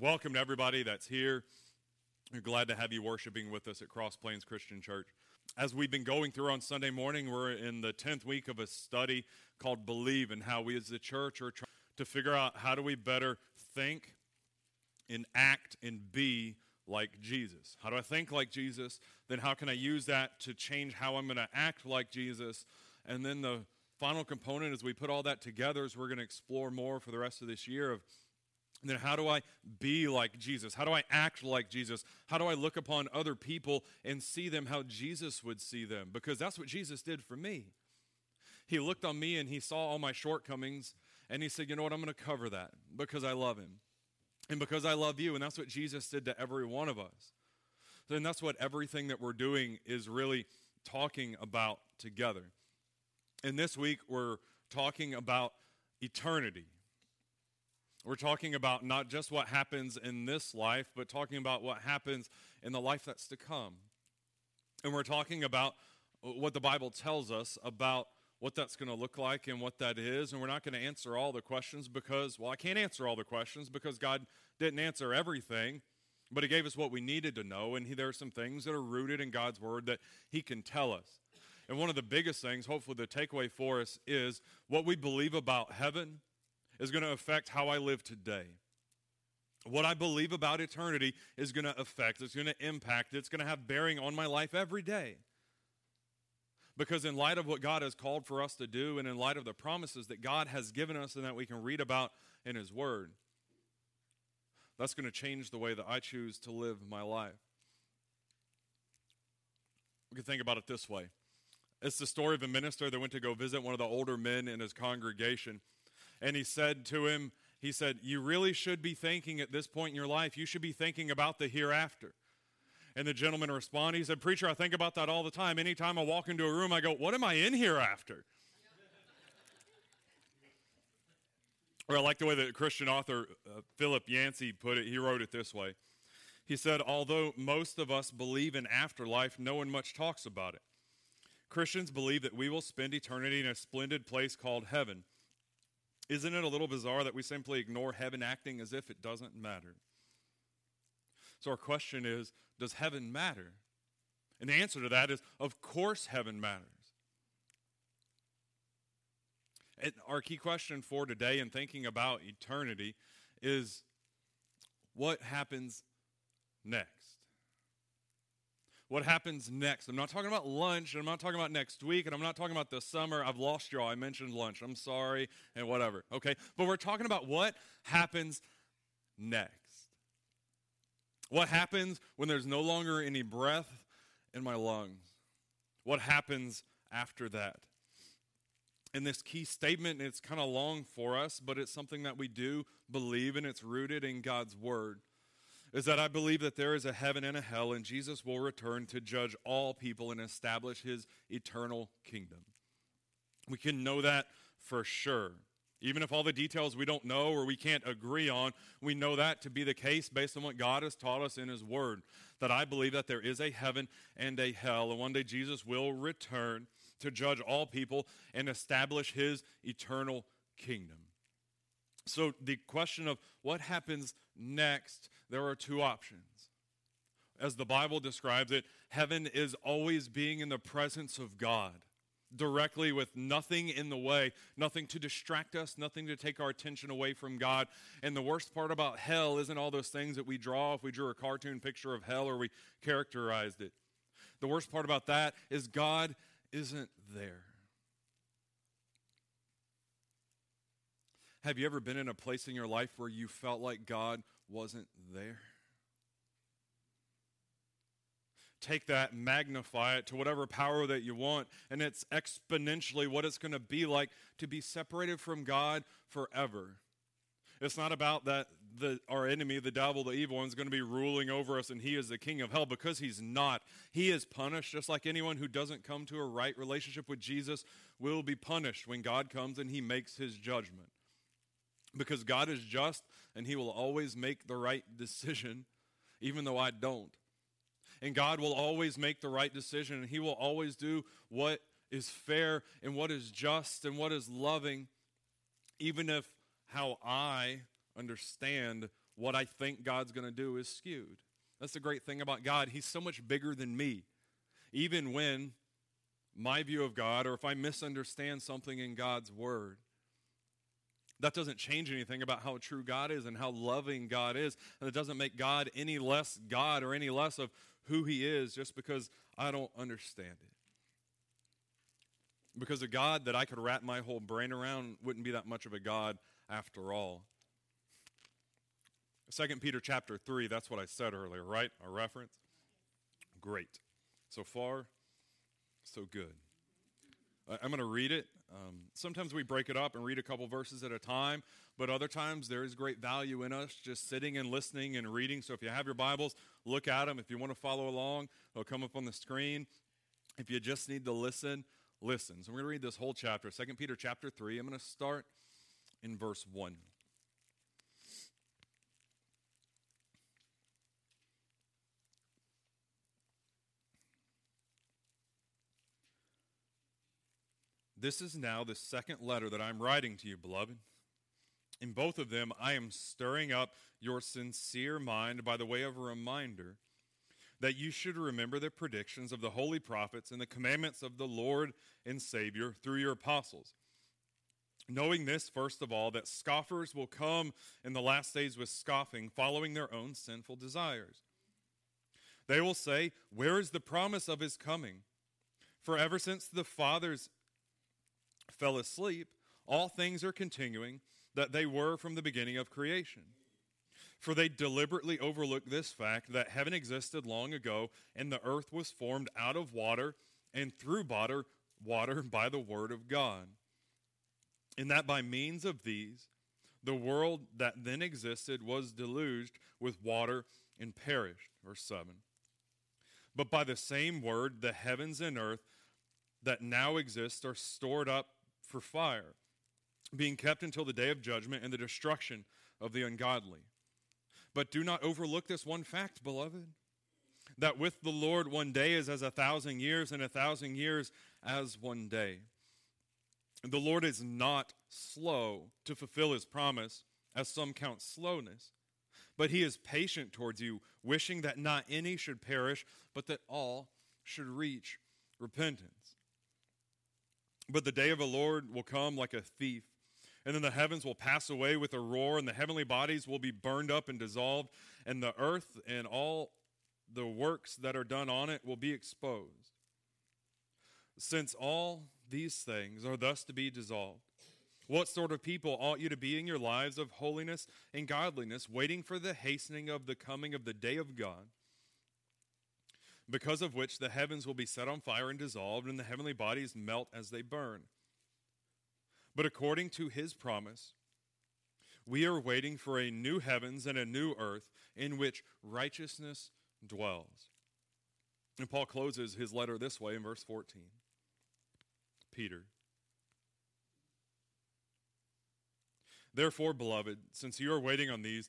welcome to everybody that's here. We're glad to have you worshiping with us at Cross Plains Christian Church. As we've been going through on Sunday morning, we're in the 10th week of a study called Believe and how we as the church are trying to figure out how do we better think and act and be like Jesus. How do I think like Jesus? Then how can I use that to change how I'm going to act like Jesus? And then the final component as we put all that together is we're going to explore more for the rest of this year of then how do I be like Jesus? How do I act like Jesus? How do I look upon other people and see them how Jesus would see them? Because that's what Jesus did for me. He looked on me and he saw all my shortcomings and he said, You know what? I'm going to cover that because I love him and because I love you. And that's what Jesus did to every one of us. And that's what everything that we're doing is really talking about together. And this week, we're talking about eternity. We're talking about not just what happens in this life, but talking about what happens in the life that's to come. And we're talking about what the Bible tells us about what that's going to look like and what that is. And we're not going to answer all the questions because, well, I can't answer all the questions because God didn't answer everything, but He gave us what we needed to know. And he, there are some things that are rooted in God's Word that He can tell us. And one of the biggest things, hopefully, the takeaway for us is what we believe about heaven is going to affect how I live today. What I believe about eternity is going to affect, it's going to impact, it's going to have bearing on my life every day. Because, in light of what God has called for us to do, and in light of the promises that God has given us and that we can read about in His Word, that's going to change the way that I choose to live my life. We can think about it this way it's the story of a minister that went to go visit one of the older men in his congregation. And he said to him, he said, You really should be thinking at this point in your life, you should be thinking about the hereafter. And the gentleman responded, He said, Preacher, I think about that all the time. Anytime I walk into a room, I go, What am I in here after? or I like the way that Christian author uh, Philip Yancey put it. He wrote it this way He said, Although most of us believe in afterlife, no one much talks about it. Christians believe that we will spend eternity in a splendid place called heaven. Isn't it a little bizarre that we simply ignore heaven acting as if it doesn't matter? So, our question is Does heaven matter? And the answer to that is Of course, heaven matters. And our key question for today in thinking about eternity is what happens next? What happens next. I'm not talking about lunch, and I'm not talking about next week, and I'm not talking about the summer. I've lost y'all. I mentioned lunch. I'm sorry, and whatever. Okay? But we're talking about what happens next. What happens when there's no longer any breath in my lungs? What happens after that? And this key statement, it's kind of long for us, but it's something that we do believe, and it's rooted in God's word is that I believe that there is a heaven and a hell, and Jesus will return to judge all people and establish his eternal kingdom. We can know that for sure. Even if all the details we don't know or we can't agree on, we know that to be the case based on what God has taught us in His Word. That I believe that there is a heaven and a hell, and one day Jesus will return to judge all people and establish His eternal kingdom. So, the question of what happens next, there are two options. As the Bible describes it, heaven is always being in the presence of God, directly with nothing in the way, nothing to distract us, nothing to take our attention away from God. And the worst part about hell isn't all those things that we draw if we drew a cartoon picture of hell or we characterized it. The worst part about that is God isn't there. Have you ever been in a place in your life where you felt like God wasn't there? Take that, magnify it to whatever power that you want, and it's exponentially what it's going to be like to be separated from God forever. It's not about that the, our enemy, the devil, the evil one, is going to be ruling over us and he is the king of hell because he's not. He is punished just like anyone who doesn't come to a right relationship with Jesus will be punished when God comes and he makes his judgment because God is just and He will always make the right decision, even though I don't. And God will always make the right decision and He will always do what is fair and what is just and what is loving, even if how I understand what I think God's going to do is skewed. That's the great thing about God. He's so much bigger than me. Even when my view of God, or if I misunderstand something in God's word, that doesn't change anything about how true God is and how loving God is. And it doesn't make God any less God or any less of who He is just because I don't understand it. Because a God that I could wrap my whole brain around wouldn't be that much of a God after all. Second Peter chapter 3, that's what I said earlier, right? A reference? Great. So far, so good. I'm going to read it. Um, sometimes we break it up and read a couple verses at a time, but other times there is great value in us just sitting and listening and reading. So if you have your Bibles, look at them. If you want to follow along, they'll come up on the screen. If you just need to listen, listen. So we're going to read this whole chapter, 2 Peter chapter 3. I'm going to start in verse 1. This is now the second letter that I'm writing to you, beloved. In both of them, I am stirring up your sincere mind by the way of a reminder that you should remember the predictions of the holy prophets and the commandments of the Lord and Savior through your apostles. Knowing this, first of all, that scoffers will come in the last days with scoffing, following their own sinful desires. They will say, Where is the promise of his coming? For ever since the fathers fell asleep, all things are continuing that they were from the beginning of creation. For they deliberately overlook this fact that heaven existed long ago and the earth was formed out of water and through water, water by the word of God. And that by means of these, the world that then existed was deluged with water and perished. Verse 7. But by the same word, the heavens and earth that now exist are stored up for fire, being kept until the day of judgment and the destruction of the ungodly. But do not overlook this one fact, beloved, that with the Lord one day is as a thousand years, and a thousand years as one day. The Lord is not slow to fulfill his promise, as some count slowness, but he is patient towards you, wishing that not any should perish, but that all should reach repentance. But the day of the Lord will come like a thief. And then the heavens will pass away with a roar, and the heavenly bodies will be burned up and dissolved, and the earth and all the works that are done on it will be exposed. Since all these things are thus to be dissolved, what sort of people ought you to be in your lives of holiness and godliness, waiting for the hastening of the coming of the day of God? Because of which the heavens will be set on fire and dissolved, and the heavenly bodies melt as they burn. But according to his promise, we are waiting for a new heavens and a new earth in which righteousness dwells. And Paul closes his letter this way in verse 14 Peter. Therefore, beloved, since you are waiting on these,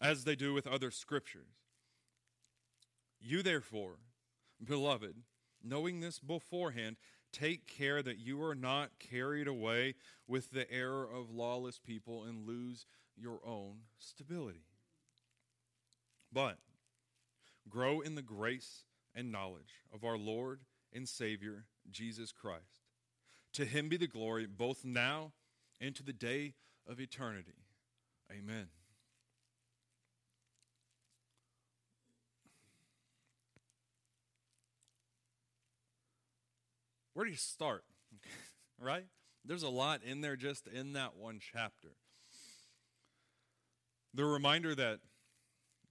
as they do with other scriptures. You, therefore, beloved, knowing this beforehand, take care that you are not carried away with the error of lawless people and lose your own stability. But grow in the grace and knowledge of our Lord and Savior, Jesus Christ. To him be the glory both now and to the day of eternity. Amen. Where do you start? right? There's a lot in there just in that one chapter. The reminder that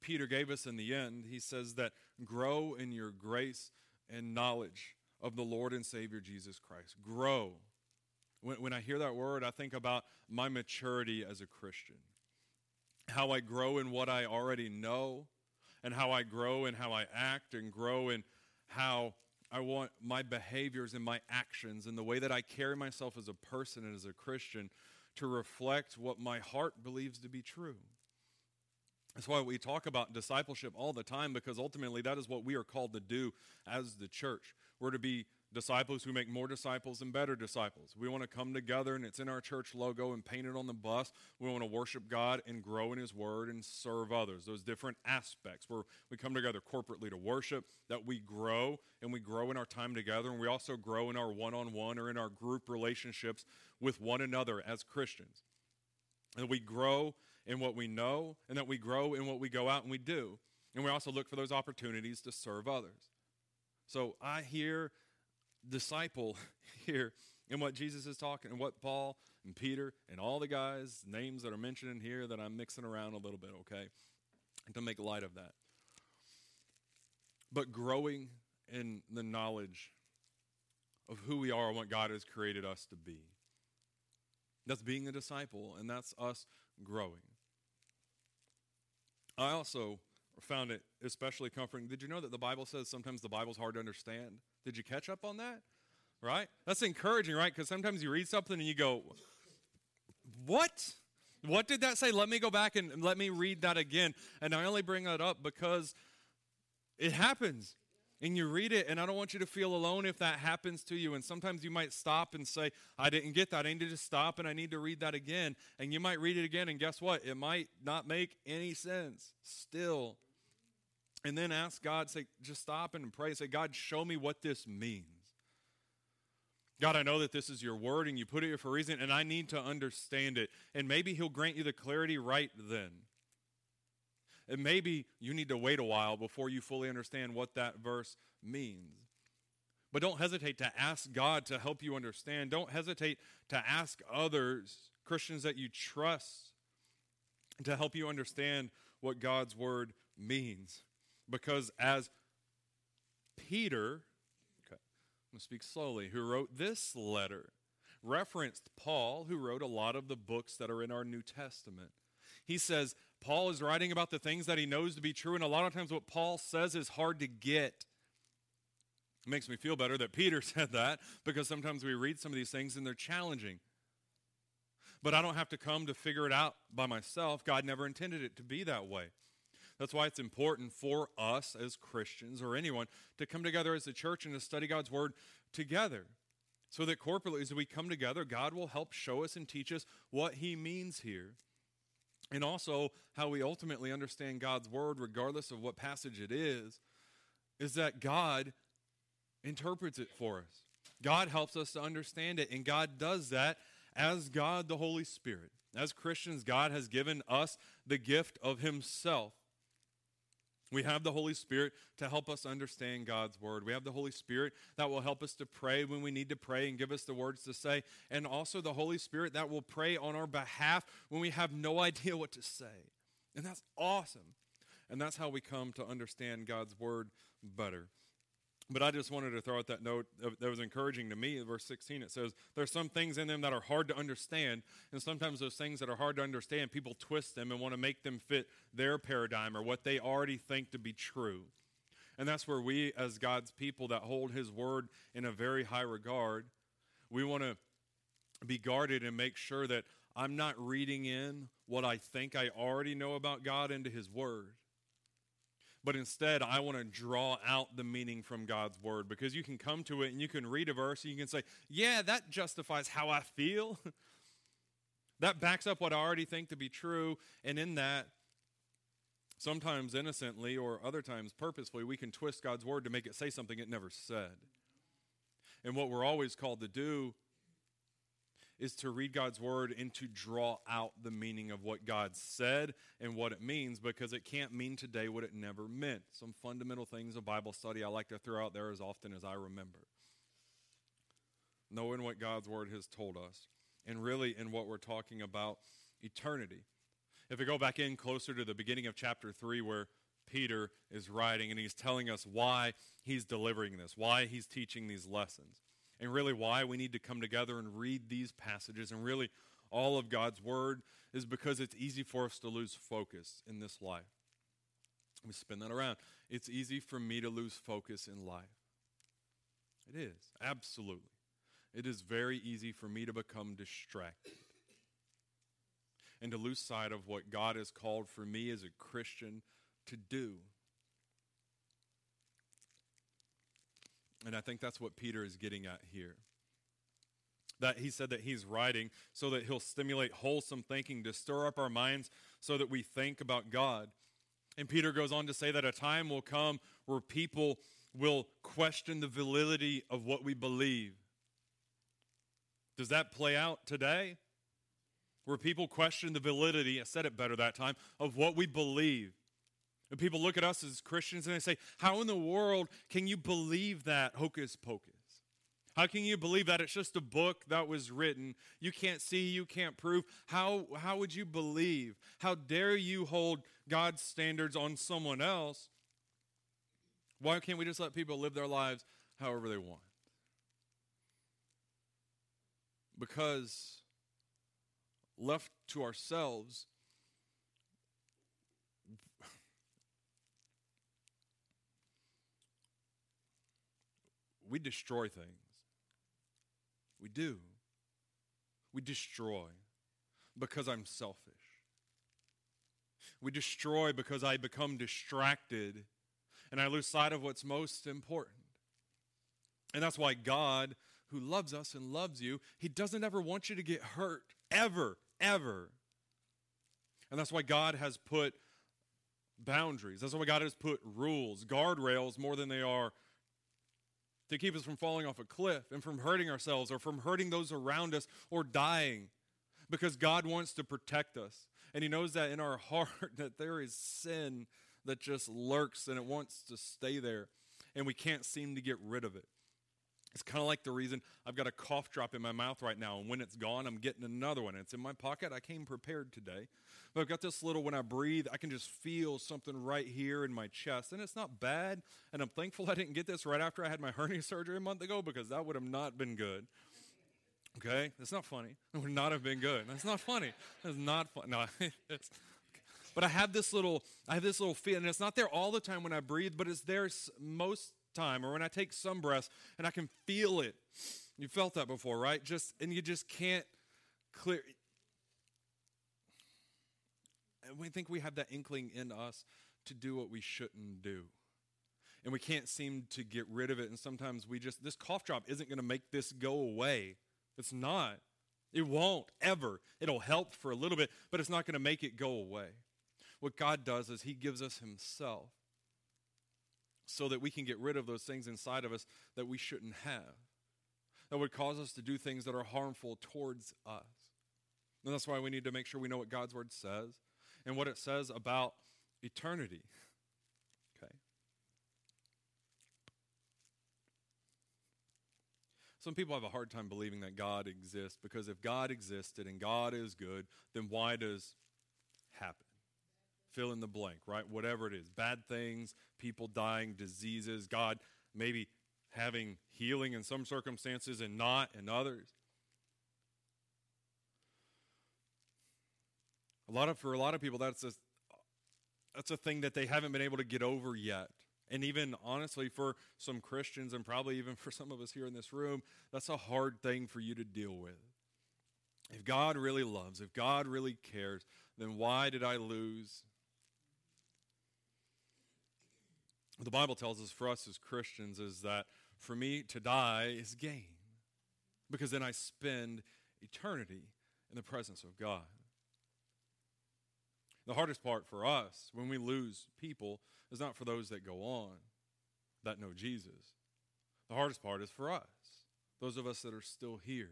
Peter gave us in the end, he says that grow in your grace and knowledge of the Lord and Savior Jesus Christ. Grow. When, when I hear that word, I think about my maturity as a Christian. how I grow in what I already know, and how I grow in how I act, and grow in how I want my behaviors and my actions and the way that I carry myself as a person and as a Christian to reflect what my heart believes to be true. That's why we talk about discipleship all the time because ultimately that is what we are called to do as the church. We're to be disciples who make more disciples and better disciples. We want to come together and it's in our church logo and painted on the bus. We want to worship God and grow in His Word and serve others. Those different aspects where we come together corporately to worship, that we grow and we grow in our time together, and we also grow in our one on one or in our group relationships with one another as Christians. And we grow in what we know and that we grow in what we go out and we do. And we also look for those opportunities to serve others. So I hear disciple here in what Jesus is talking and what Paul and Peter and all the guys' names that are mentioned in here that I'm mixing around a little bit, okay? And to make light of that. But growing in the knowledge of who we are and what God has created us to be. That's being a disciple, and that's us growing. I also found it especially comforting. Did you know that the Bible says sometimes the Bible's hard to understand? Did you catch up on that? Right? That's encouraging, right? Because sometimes you read something and you go, What? What did that say? Let me go back and let me read that again. And I only bring that up because it happens. And you read it, and I don't want you to feel alone if that happens to you. And sometimes you might stop and say, I didn't get that. I need to just stop and I need to read that again. And you might read it again, and guess what? It might not make any sense still. And then ask God, say, just stop and pray. Say, God, show me what this means. God, I know that this is your word and you put it here for a reason, and I need to understand it. And maybe He'll grant you the clarity right then. And maybe you need to wait a while before you fully understand what that verse means. But don't hesitate to ask God to help you understand. Don't hesitate to ask others, Christians that you trust, to help you understand what God's word means. Because as Peter, okay, I'm going to speak slowly, who wrote this letter, referenced Paul, who wrote a lot of the books that are in our New Testament. He says, Paul is writing about the things that he knows to be true, and a lot of times what Paul says is hard to get. It makes me feel better that Peter said that because sometimes we read some of these things and they're challenging. But I don't have to come to figure it out by myself. God never intended it to be that way. That's why it's important for us as Christians or anyone to come together as a church and to study God's Word together. So that corporately, as we come together, God will help show us and teach us what He means here. And also, how we ultimately understand God's Word, regardless of what passage it is, is that God interprets it for us. God helps us to understand it, and God does that as God the Holy Spirit. As Christians, God has given us the gift of Himself. We have the Holy Spirit to help us understand God's word. We have the Holy Spirit that will help us to pray when we need to pray and give us the words to say. And also the Holy Spirit that will pray on our behalf when we have no idea what to say. And that's awesome. And that's how we come to understand God's word better. But I just wanted to throw out that note that was encouraging to me. Verse 16, it says, There's some things in them that are hard to understand. And sometimes those things that are hard to understand, people twist them and want to make them fit their paradigm or what they already think to be true. And that's where we, as God's people that hold His word in a very high regard, we want to be guarded and make sure that I'm not reading in what I think I already know about God into His word but instead I want to draw out the meaning from God's word because you can come to it and you can read a verse and you can say, Yeah, that justifies how I feel. that backs up what I already think to be true. And in that, sometimes innocently or other times purposefully, we can twist God's word to make it say something it never said. And what we're always called to do is to read God's word and to draw out the meaning of what God said and what it means because it can't mean today what it never meant. Some fundamental things of Bible study I like to throw out there as often as I remember. Knowing what God's word has told us, and really in what we're talking about eternity. If we go back in closer to the beginning of chapter 3, where Peter is writing and he's telling us why he's delivering this, why he's teaching these lessons and really why we need to come together and read these passages and really all of God's word is because it's easy for us to lose focus in this life. We spin that around. It's easy for me to lose focus in life. It is, absolutely. It is very easy for me to become distracted and to lose sight of what God has called for me as a Christian to do. And I think that's what Peter is getting at here. That he said that he's writing so that he'll stimulate wholesome thinking to stir up our minds so that we think about God. And Peter goes on to say that a time will come where people will question the validity of what we believe. Does that play out today? Where people question the validity, I said it better that time, of what we believe. And people look at us as Christians and they say, How in the world can you believe that hocus pocus? How can you believe that it's just a book that was written? You can't see, you can't prove. How, how would you believe? How dare you hold God's standards on someone else? Why can't we just let people live their lives however they want? Because left to ourselves, we destroy things. We do. We destroy because I'm selfish. We destroy because I become distracted and I lose sight of what's most important. And that's why God, who loves us and loves you, He doesn't ever want you to get hurt. Ever, ever. And that's why God has put boundaries. That's why God has put rules, guardrails more than they are to keep us from falling off a cliff and from hurting ourselves or from hurting those around us or dying because God wants to protect us. And He knows that in our heart that there is sin that just lurks and it wants to stay there and we can't seem to get rid of it. It's kind of like the reason I've got a cough drop in my mouth right now, and when it's gone, I'm getting another one. It's in my pocket. I came prepared today. But I've got this little, when I breathe, I can just feel something right here in my chest. And it's not bad. And I'm thankful I didn't get this right after I had my hernia surgery a month ago because that would have not been good. Okay? That's not funny. It would not have been good. That's not funny. That's not fun. No, it's. But I have this little, I have this little feel, and it's not there all the time when I breathe, but it's there most time or when I take some breaths and I can feel it. You felt that before, right? Just and you just can't clear and we think we have that inkling in us to do what we shouldn't do. And we can't seem to get rid of it. And sometimes we just, this cough drop isn't going to make this go away. It's not. It won't ever. It'll help for a little bit, but it's not going to make it go away. What God does is He gives us Himself so that we can get rid of those things inside of us that we shouldn't have, that would cause us to do things that are harmful towards us. And that's why we need to make sure we know what God's Word says and what it says about eternity. Okay? Some people have a hard time believing that God exists because if God existed and God is good, then why does happen? Fill in the blank, right? Whatever it is bad things, people dying, diseases, God maybe having healing in some circumstances and not in others. A lot of for a lot of people that's a that's a thing that they haven't been able to get over yet. And even honestly for some Christians and probably even for some of us here in this room, that's a hard thing for you to deal with. If God really loves, if God really cares, then why did I lose? The Bible tells us for us as Christians is that for me to die is gain because then I spend eternity in the presence of God. The hardest part for us when we lose people is not for those that go on, that know Jesus. The hardest part is for us, those of us that are still here.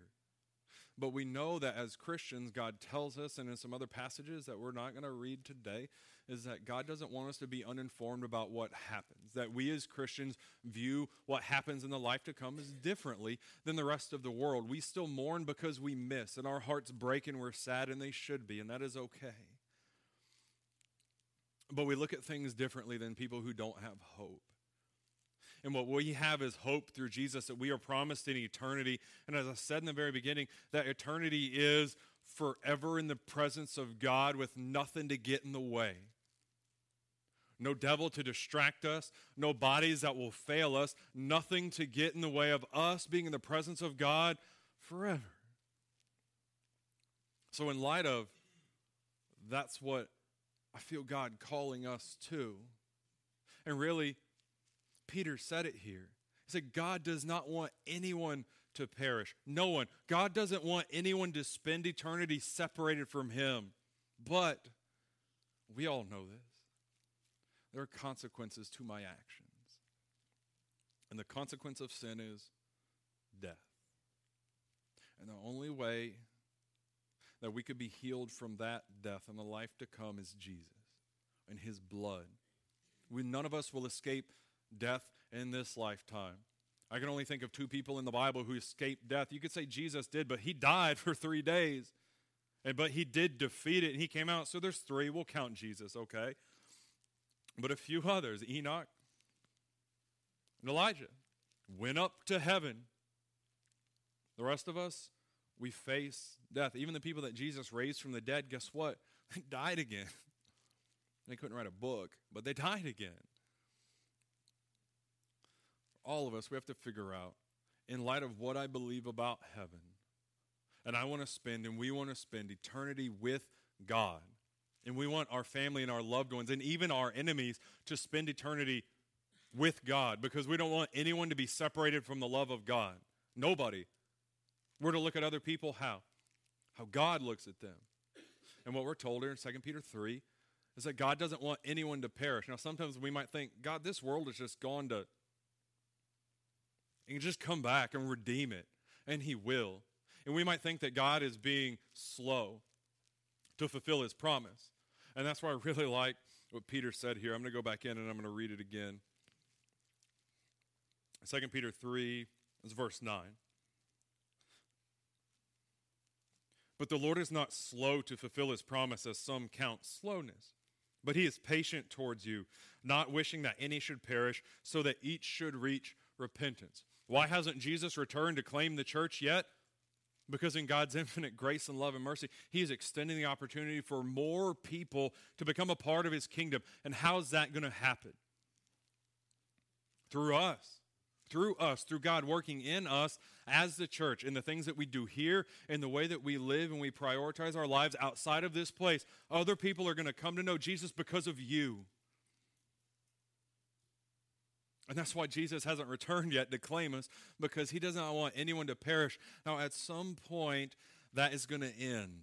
But we know that as Christians, God tells us, and in some other passages that we're not going to read today, is that God doesn't want us to be uninformed about what happens. That we as Christians view what happens in the life to come as differently than the rest of the world. We still mourn because we miss, and our hearts break and we're sad, and they should be, and that is okay. But we look at things differently than people who don't have hope. And what we have is hope through Jesus that we are promised in eternity. And as I said in the very beginning, that eternity is forever in the presence of God with nothing to get in the way. No devil to distract us, no bodies that will fail us, nothing to get in the way of us being in the presence of God forever. So, in light of that's what I feel God calling us to. And really, Peter said it here. He said, God does not want anyone to perish. No one. God doesn't want anyone to spend eternity separated from Him. But we all know this. There are consequences to my actions. And the consequence of sin is death. And the only way that we could be healed from that death and the life to come is Jesus and His blood. We, none of us will escape death in this lifetime. I can only think of two people in the Bible who escaped death. You could say Jesus did, but he died for three days. And, but he did defeat it and he came out. So there's three. We'll count Jesus, okay? But a few others Enoch and Elijah went up to heaven. The rest of us, we face death. Even the people that Jesus raised from the dead, guess what? They died again. They couldn't write a book, but they died again all of us, we have to figure out, in light of what I believe about heaven, and I want to spend, and we want to spend eternity with God. And we want our family and our loved ones and even our enemies to spend eternity with God because we don't want anyone to be separated from the love of God. Nobody. We're to look at other people how? How God looks at them. And what we're told here in 2 Peter 3 is that God doesn't want anyone to perish. Now, sometimes we might think, God, this world has just gone to and just come back and redeem it. And He will. And we might think that God is being slow to fulfill His promise. And that's why I really like what Peter said here. I'm going to go back in and I'm going to read it again. 2 Peter 3 is verse 9. But the Lord is not slow to fulfill his promise, as some count slowness. But he is patient towards you, not wishing that any should perish, so that each should reach repentance. Why hasn't Jesus returned to claim the church yet? Because in God's infinite grace and love and mercy, He is extending the opportunity for more people to become a part of His kingdom. And how's that going to happen? Through us. Through us, through God working in us as the church, in the things that we do here, in the way that we live and we prioritize our lives outside of this place. Other people are going to come to know Jesus because of you. And that's why Jesus hasn't returned yet to claim us, because he does not want anyone to perish. Now, at some point, that is going to end.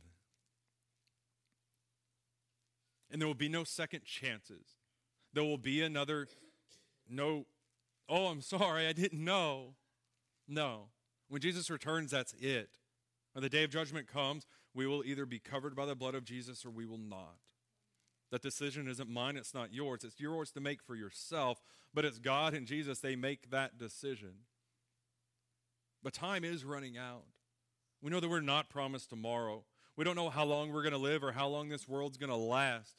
And there will be no second chances. There will be another, no, oh, I'm sorry, I didn't know. No. When Jesus returns, that's it. When the day of judgment comes, we will either be covered by the blood of Jesus or we will not. That decision isn't mine, it's not yours. It's yours to make for yourself, but it's God and Jesus, they make that decision. But time is running out. We know that we're not promised tomorrow. We don't know how long we're going to live or how long this world's going to last.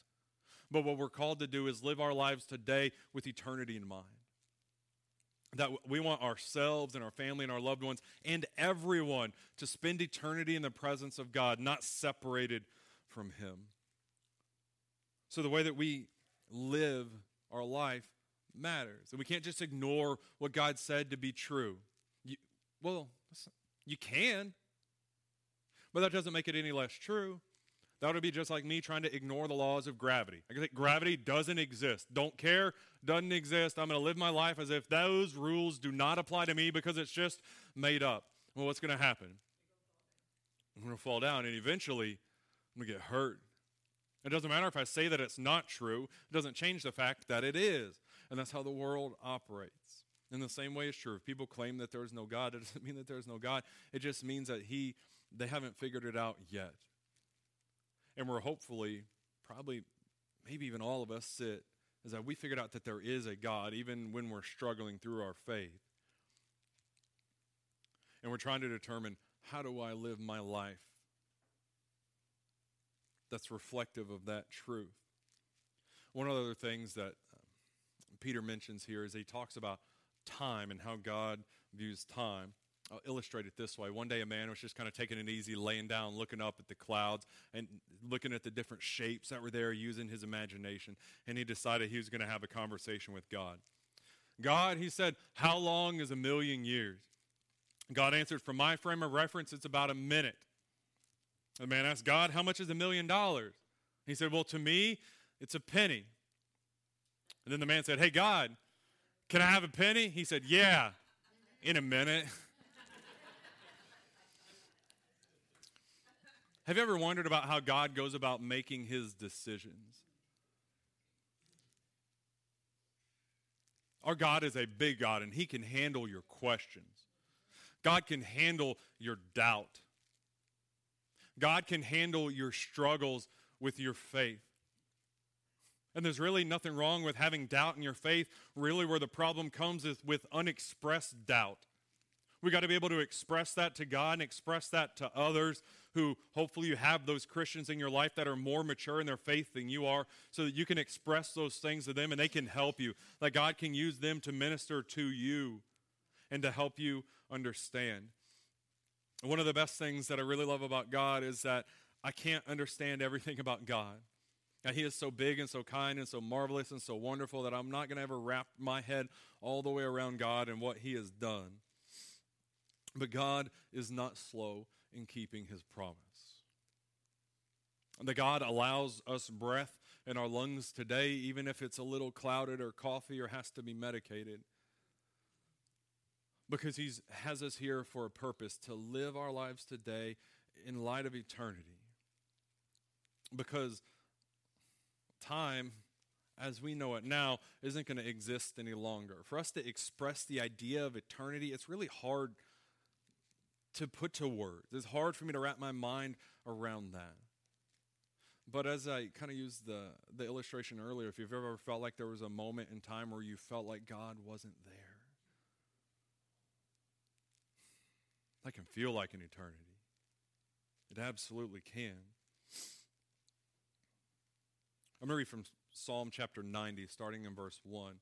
But what we're called to do is live our lives today with eternity in mind. That we want ourselves and our family and our loved ones and everyone to spend eternity in the presence of God, not separated from Him. So the way that we live our life matters. And we can't just ignore what God said to be true. You, well, you can, but that doesn't make it any less true. That would be just like me trying to ignore the laws of gravity. I think gravity doesn't exist. Don't care, doesn't exist. I'm going to live my life as if those rules do not apply to me because it's just made up. Well, what's going to happen? I'm going to fall down, and eventually I'm going to get hurt. It doesn't matter if I say that it's not true, it doesn't change the fact that it is. And that's how the world operates. In the same way, it's true. If people claim that there's no God, it doesn't mean that there's no God. It just means that He they haven't figured it out yet. And we're hopefully, probably, maybe even all of us sit, is that we figured out that there is a God, even when we're struggling through our faith. And we're trying to determine how do I live my life that's reflective of that truth. One of the other things that um, Peter mentions here is he talks about time and how God views time. I'll illustrate it this way. One day, a man was just kind of taking it easy, laying down, looking up at the clouds, and looking at the different shapes that were there, using his imagination. And he decided he was going to have a conversation with God. God, he said, How long is a million years? God answered, From my frame of reference, it's about a minute. The man asked God, How much is a million dollars? He said, Well, to me, it's a penny. And then the man said, Hey, God, can I have a penny? He said, Yeah, in a minute. have you ever wondered about how God goes about making his decisions? Our God is a big God, and he can handle your questions. God can handle your doubt. God can handle your struggles with your faith. And there's really nothing wrong with having doubt in your faith. Really, where the problem comes is with unexpressed doubt. We got to be able to express that to God and express that to others who hopefully you have those Christians in your life that are more mature in their faith than you are so that you can express those things to them and they can help you. That God can use them to minister to you and to help you understand. One of the best things that I really love about God is that I can't understand everything about God. And he is so big and so kind and so marvelous and so wonderful that I'm not going to ever wrap my head all the way around God and what he has done. But God is not slow in keeping his promise. And that God allows us breath in our lungs today, even if it's a little clouded or coffee or has to be medicated. Because he has us here for a purpose to live our lives today in light of eternity. Because time, as we know it now, isn't going to exist any longer. For us to express the idea of eternity, it's really hard to put to words. It's hard for me to wrap my mind around that. But as I kind of used the, the illustration earlier, if you've ever felt like there was a moment in time where you felt like God wasn't there, that can feel like an eternity. It absolutely can. I'm going to read from Psalm chapter 90, starting in verse 1.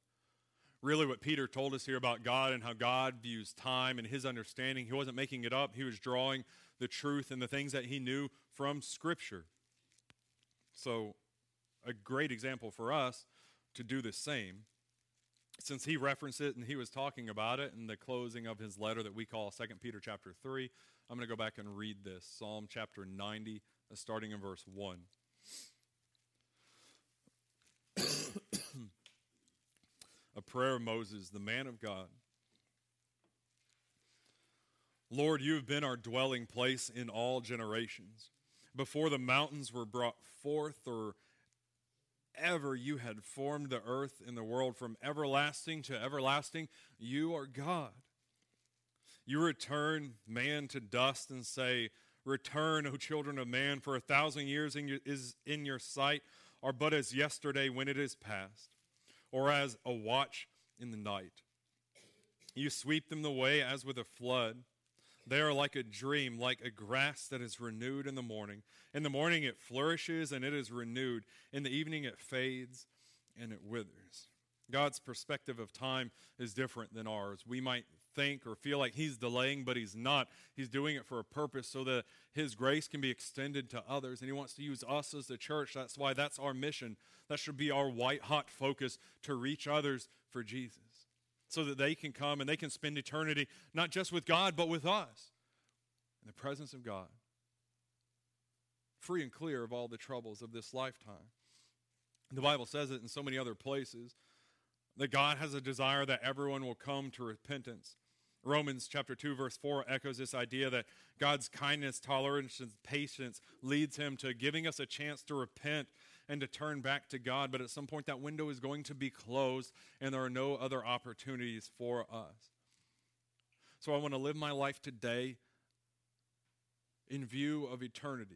Really, what Peter told us here about God and how God views time and his understanding, he wasn't making it up. He was drawing the truth and the things that he knew from Scripture. So, a great example for us to do the same. Since he referenced it and he was talking about it in the closing of his letter that we call 2 Peter chapter 3, I'm going to go back and read this Psalm chapter 90, uh, starting in verse 1. a prayer of Moses, the man of God. Lord, you have been our dwelling place in all generations. Before the mountains were brought forth, or ever you had formed the earth and the world from everlasting to everlasting, you are God. You return man to dust and say, Return, O children of man, for a thousand years in your, is in your sight are but as yesterday when it is past or as a watch in the night. You sweep them away as with a flood. They are like a dream, like a grass that is renewed in the morning. In the morning it flourishes and it is renewed. In the evening it fades and it withers. God's perspective of time is different than ours. We might think or feel like He's delaying, but He's not. He's doing it for a purpose so that His grace can be extended to others. And He wants to use us as the church. That's why that's our mission. That should be our white hot focus to reach others for Jesus so that they can come and they can spend eternity not just with God, but with us in the presence of God, free and clear of all the troubles of this lifetime. The Bible says it in so many other places that God has a desire that everyone will come to repentance. Romans chapter 2 verse 4 echoes this idea that God's kindness, tolerance and patience leads him to giving us a chance to repent and to turn back to God, but at some point that window is going to be closed and there are no other opportunities for us. So I want to live my life today in view of eternity.